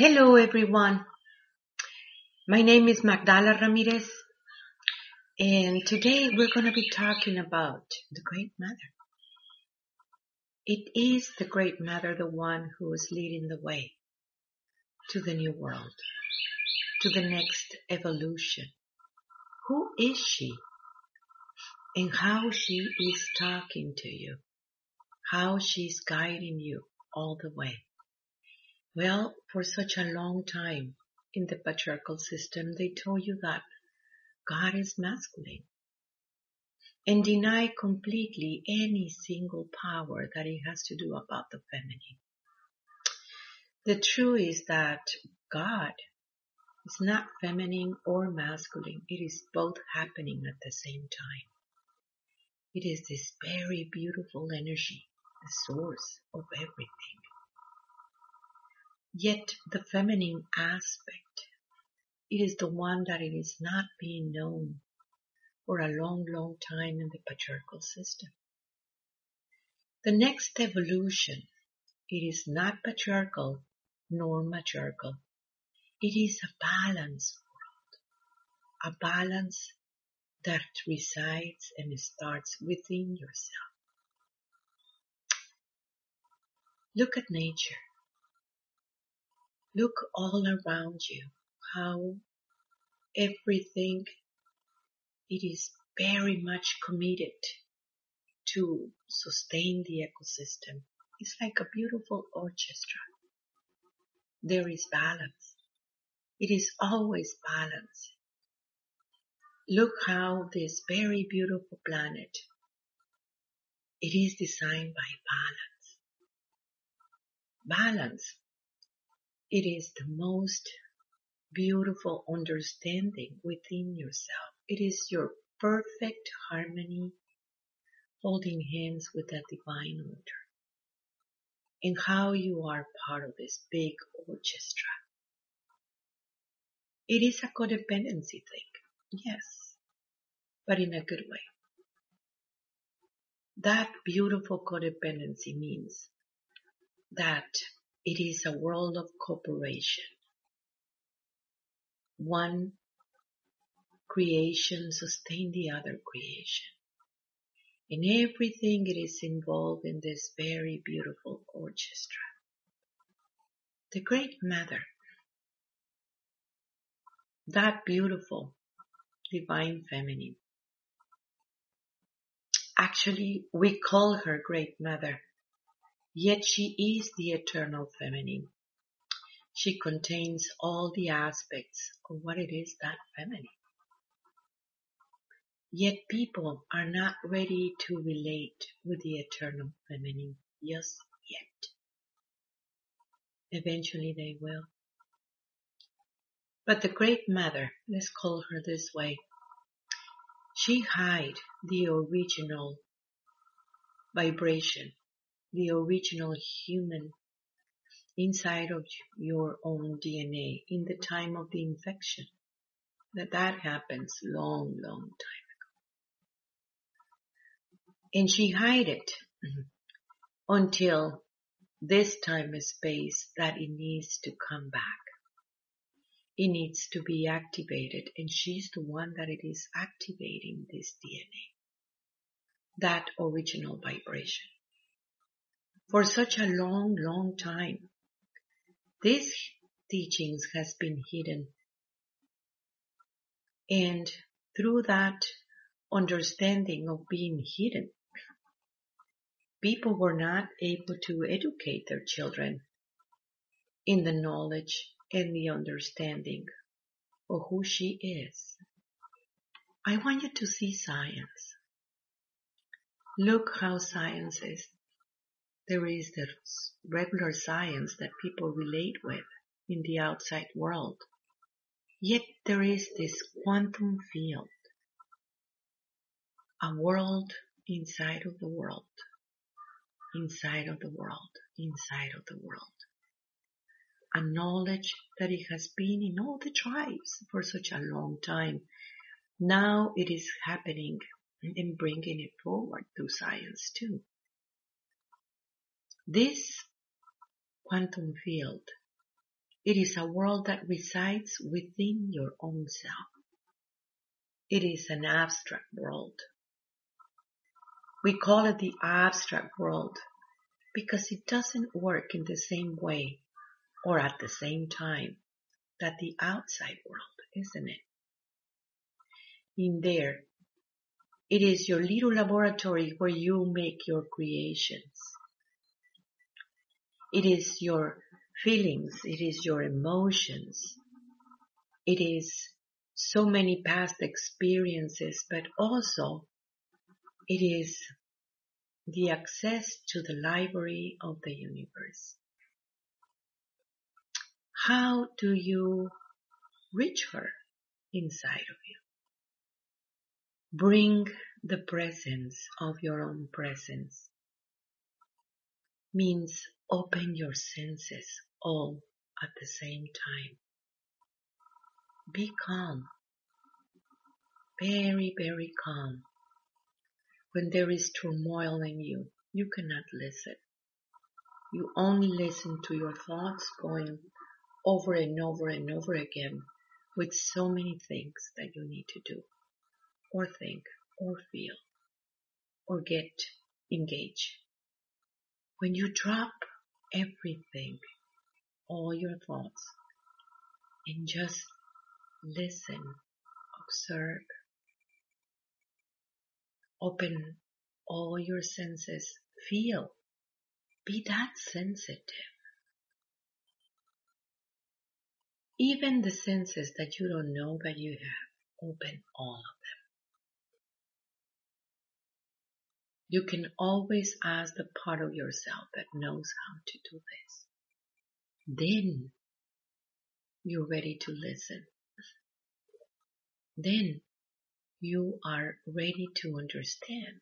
Hello everyone. My name is Magdala Ramirez and today we're going to be talking about the Great Mother. It is the Great Mother, the one who is leading the way to the new world, to the next evolution. Who is she? And how she is talking to you. How she's guiding you all the way. Well, for such a long time in the patriarchal system, they told you that God is masculine and deny completely any single power that it has to do about the feminine. The truth is that God is not feminine or masculine. It is both happening at the same time. It is this very beautiful energy, the source of everything. Yet the feminine aspect, it is the one that it is not being known for a long, long time in the patriarchal system. The next evolution, it is not patriarchal nor matriarchal. It is a balanced world, a balance that resides and starts within yourself. Look at nature. Look all around you, how everything it is very much committed to sustain the ecosystem. It's like a beautiful orchestra. There is balance. It is always balance. Look how this very beautiful planet, it is designed by balance. Balance it is the most beautiful understanding within yourself. It is your perfect harmony holding hands with that divine order and how you are part of this big orchestra. It is a codependency thing, yes, but in a good way. That beautiful codependency means that it is a world of cooperation. One creation sustain the other creation. In everything it is involved in this very beautiful orchestra. The Great Mother, that beautiful divine feminine. Actually, we call her Great Mother Yet she is the eternal feminine. She contains all the aspects of what it is that feminine. Yet people are not ready to relate with the eternal feminine just yet. Eventually they will. But the Great Mother, let's call her this way, she hide the original vibration the original human inside of your own DNA in the time of the infection. That that happens long, long time ago. And she hid it until this time and space that it needs to come back. It needs to be activated and she's the one that it is activating this DNA. That original vibration for such a long, long time. These teachings has been hidden. And through that understanding of being hidden, people were not able to educate their children in the knowledge and the understanding of who she is. I want you to see science. Look how science is there is the regular science that people relate with in the outside world. Yet there is this quantum field, a world inside of the world, inside of the world, inside of the world. A knowledge that it has been in all the tribes for such a long time. Now it is happening and bringing it forward through science too. This quantum field, It is a world that resides within your own self. It is an abstract world. We call it the abstract world because it doesn't work in the same way or at the same time that the outside world, isn't it? In there, it is your little laboratory where you make your creations. It is your feelings. It is your emotions. It is so many past experiences, but also it is the access to the library of the universe. How do you reach her inside of you? Bring the presence of your own presence. Means open your senses all at the same time. Be calm. Very, very calm. When there is turmoil in you, you cannot listen. You only listen to your thoughts going over and over and over again with so many things that you need to do or think or feel or get engaged. When you drop everything, all your thoughts, and just listen, observe, open all your senses, feel, be that sensitive. Even the senses that you don't know that you have, open all of them. You can always ask the part of yourself that knows how to do this. Then you're ready to listen. Then you are ready to understand.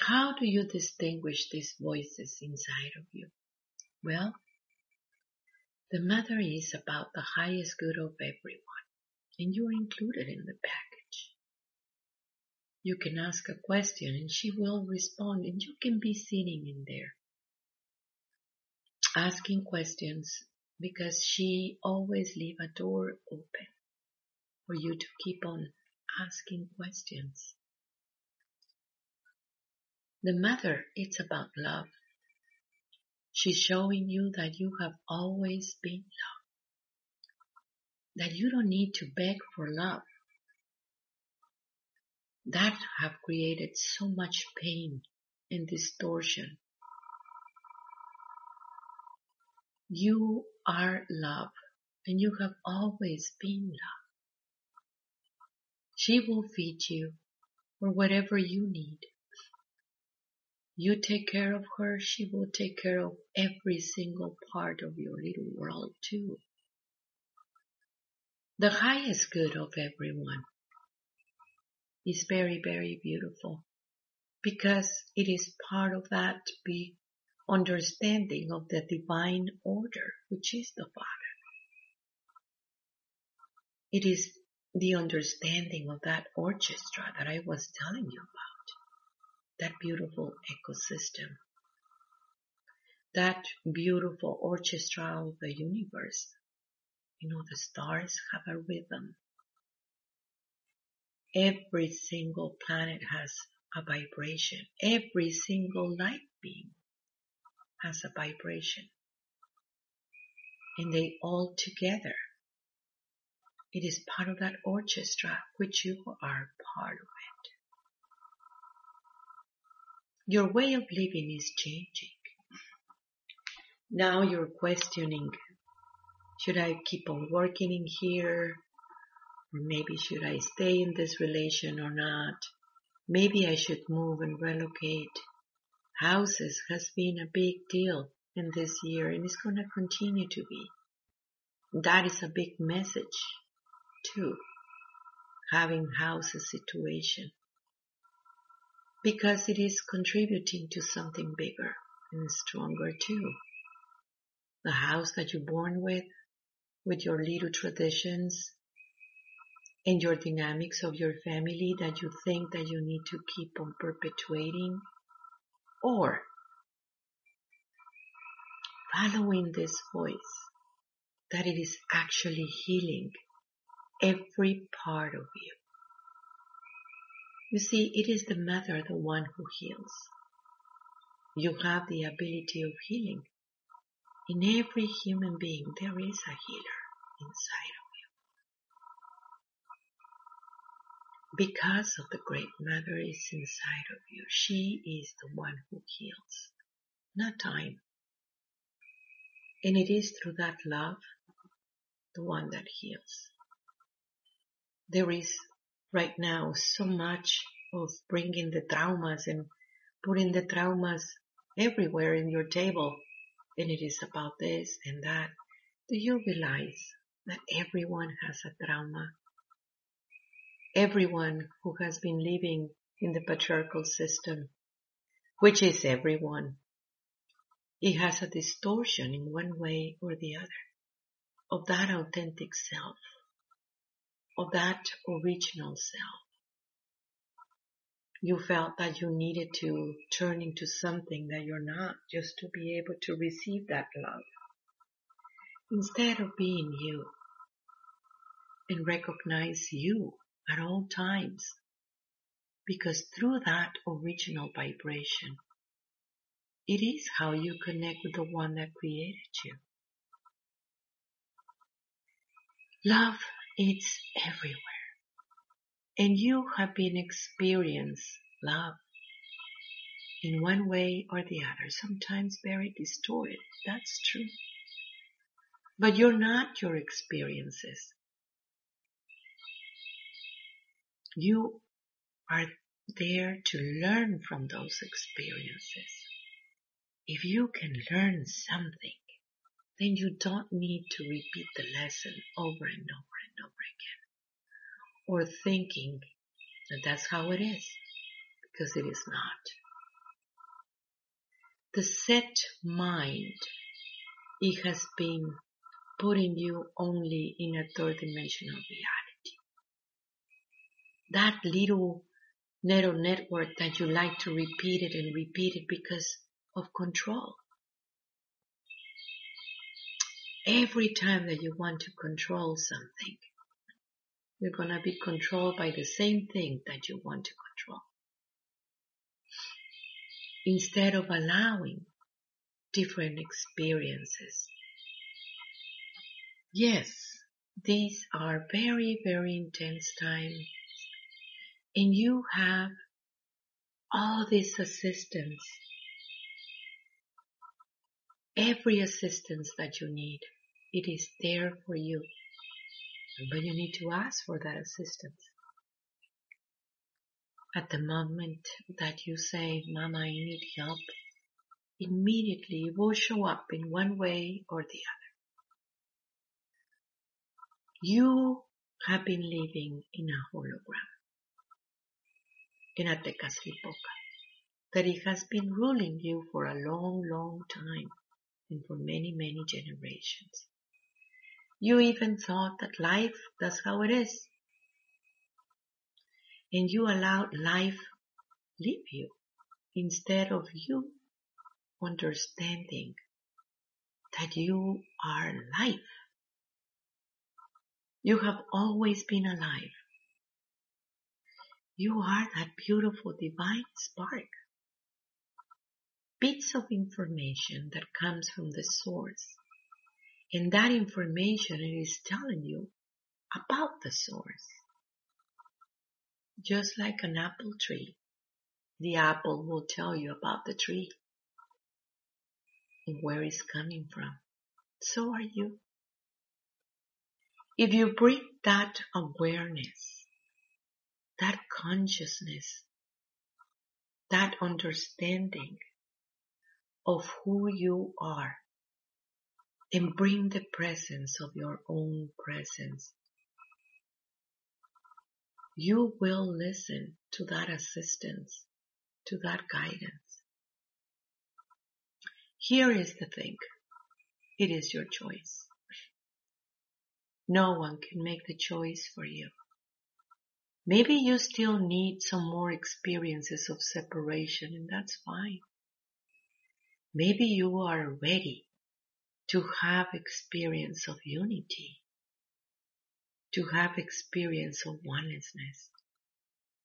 How do you distinguish these voices inside of you? Well, the matter is about the highest good of everyone, and you're included in the package. You can ask a question and she will respond and you can be sitting in there asking questions because she always leave a door open for you to keep on asking questions. The mother, it's about love. She's showing you that you have always been loved. That you don't need to beg for love that have created so much pain and distortion. You are love and you have always been love. She will feed you or whatever you need. You take care of her, she will take care of every single part of your little world too. The highest good of everyone is very, very beautiful because it is part of that be understanding of the divine order, which is the Father. It is the understanding of that orchestra that I was telling you about, that beautiful ecosystem, that beautiful orchestra of the universe. You know, the stars have a rhythm. Every single planet has a vibration. Every single light being has a vibration. And they all together. It is part of that orchestra which you are part of it. Your way of living is changing. Now you're questioning, should I keep on working in here? Maybe should I stay in this relation or not? Maybe I should move and relocate. Houses has been a big deal in this year and it's going to continue to be. That is a big message too, having houses situation. Because it is contributing to something bigger and stronger too. The house that you're born with, with your little traditions, and your dynamics of your family that you think that you need to keep on perpetuating or following this voice that it is actually healing every part of you. You see, it is the mother, the one who heals. You have the ability of healing. In every human being, there is a healer inside Because of the great mother is inside of you. She is the one who heals, not time. And it is through that love, the one that heals. There is right now so much of bringing the traumas and putting the traumas everywhere in your table. And it is about this and that. Do you realize that everyone has a trauma? Everyone who has been living in the patriarchal system, which is everyone, it has a distortion in one way or the other of that authentic self, of that original self. You felt that you needed to turn into something that you're not just to be able to receive that love. Instead of being you and recognize you at all times. Because through that original vibration, it is how you connect with the one that created you. Love is everywhere. And you have been experienced love in one way or the other, sometimes very distorted. That's true. But you're not your experiences. You are there to learn from those experiences. If you can learn something, then you don't need to repeat the lesson over and over and over again. Or thinking that that's how it is, because it is not. The set mind, it has been putting you only in a third dimensional reality. That little neural network that you like to repeat it and repeat it because of control. Every time that you want to control something, you're going to be controlled by the same thing that you want to control. Instead of allowing different experiences. Yes, these are very, very intense times. And you have all this assistance every assistance that you need. It is there for you. But you need to ask for that assistance. At the moment that you say, Mama, I need help, immediately it will show up in one way or the other. You have been living in a hologram, in a Tezcatlipoca, that it has been ruling you for a long, long time and for many, many generations. You even thought that life, that's how it is. And you allowed life leave you instead of you understanding that you are life. You have always been alive. You are that beautiful divine spark bits of information that comes from the source. And that information is telling you about the source. Just like an apple tree, the apple will tell you about the tree and where it's coming from. So are you. If you bring that awareness, that consciousness, that understanding of who you are and bring the presence of your own presence. You will listen to that assistance, to that guidance. Here is the thing. It is your choice. No one can make the choice for you. Maybe you still need some more experiences of separation and that's fine. Maybe you are ready to have experience of unity, to have experience of oneness,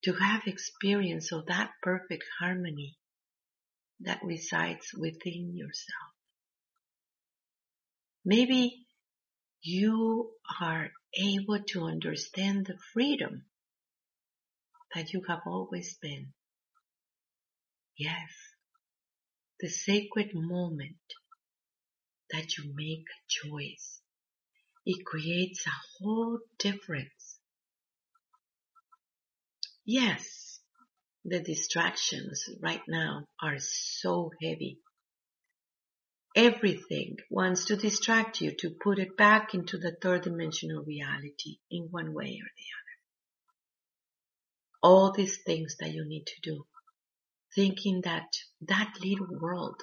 to have experience of that perfect harmony that resides within yourself. Maybe you are able to understand the freedom that you have always been. Yes, the sacred moment that you make a choice. It creates a whole difference. Yes, the distractions right now are so heavy. Everything wants to distract you to put it back into the third dimensional reality in one way or the other. All these things that you need to do, thinking that that little world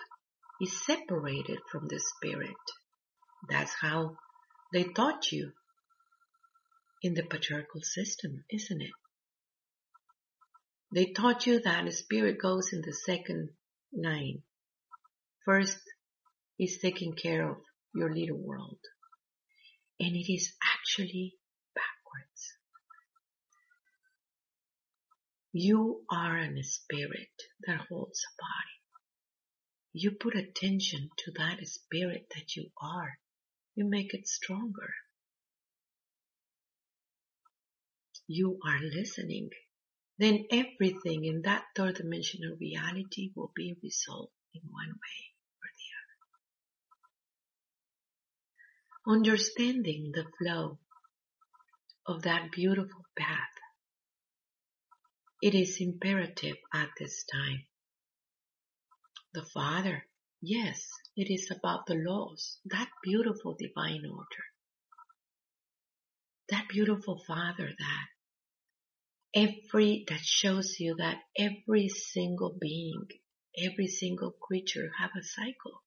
is separated from the spirit. That's how they taught you in the patriarchal system, isn't it? They taught you that the spirit goes in the second line. First is taking care of your little world. And it is actually You are a spirit that holds a body you put attention to that spirit that you are, you make it stronger. You are listening, then everything in that third dimensional reality will be resolved in one way or the other. Understanding the flow of that beautiful path, it is imperative at this time the Father. Yes, it is about the laws, that beautiful divine order. That beautiful Father that every, that shows you that every single being, every single creature have a cycle.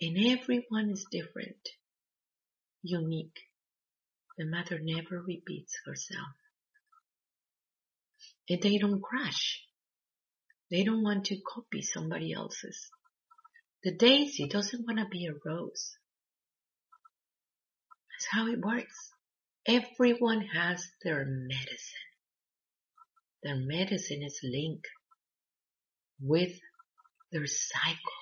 And everyone is different, unique. The mother never repeats herself. And they don't crash. They don't want to copy somebody else's. The daisy doesn't want to be a rose. That's how it works. Everyone has their medicine. Their medicine is linked with their cycle.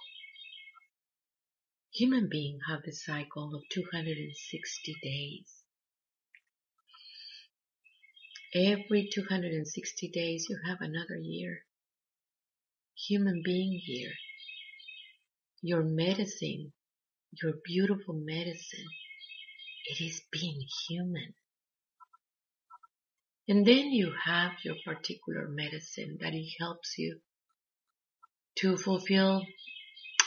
Human beings have the cycle of 260 days. Every 260 days you have another year human being here. Your medicine, your beautiful medicine, it is being human. And then you have your particular medicine that it helps you to fulfill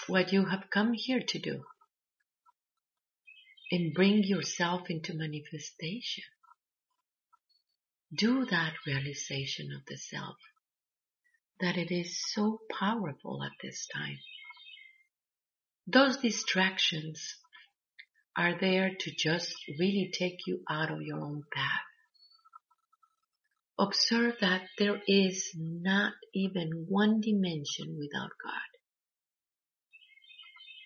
what you have come here to do and bring yourself into manifestation. Do that realization of the self that it is so powerful at this time. Those distractions are there to just really take you out of your own path. Observe that there is not even one dimension without God.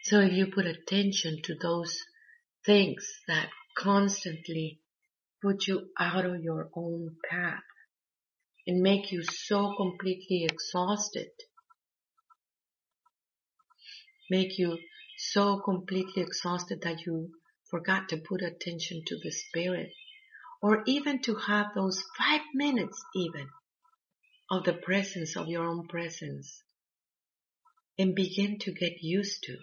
So if you put attention to those things that constantly put you out of your own path, and make you so completely exhausted. Make you so completely exhausted that you forgot to put attention to the spirit or even to have those five minutes even of the presence of your own presence and begin to get used to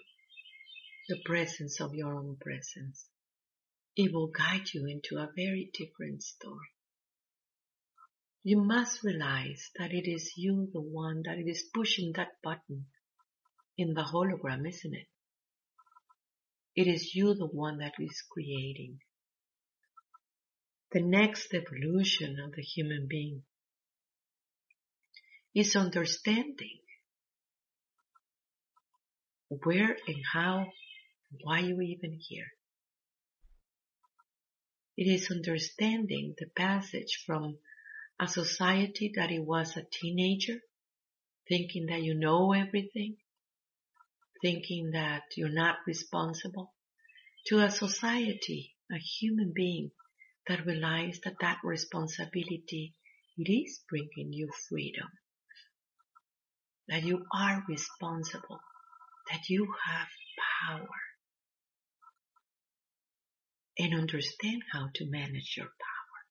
the presence of your own presence. It will guide you into a very different story. You must realize that it is you the one that is pushing that button in the hologram, isn't it? It is you the one that is creating. The next evolution of the human being is understanding where and how, and why you even here. It is understanding the passage from a society that it was a teenager, thinking that you know everything, thinking that you're not responsible, to a society, a human being that realizes that that responsibility it is bringing you freedom, that you are responsible, that you have power, and understand how to manage your power.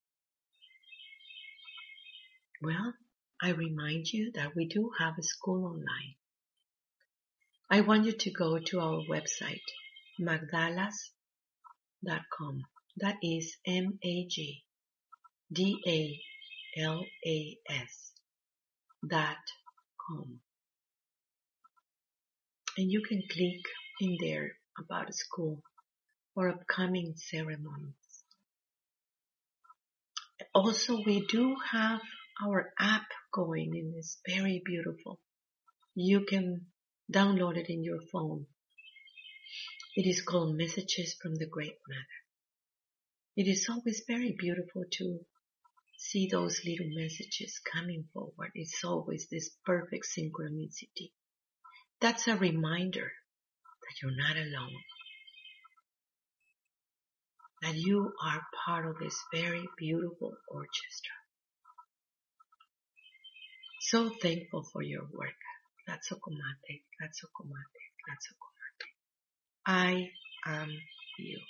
Well, I remind you that we do have a school online. I want you to go to our website, magdalas.com. That is M-A-G-D-A-L-A-S dot com. And you can click in there about school or upcoming ceremonies. Also, we do have our app going and it's very beautiful. You can download it in your phone. It is called Messages from the Great Mother. It is always very beautiful to see those little messages coming forward. It's always this perfect synchronicity. That's a reminder that you're not alone. That you are part of this very beautiful orchestra. So thankful for your work. Ratsokomate, Ratsokomate, Ratsokomate. I am you.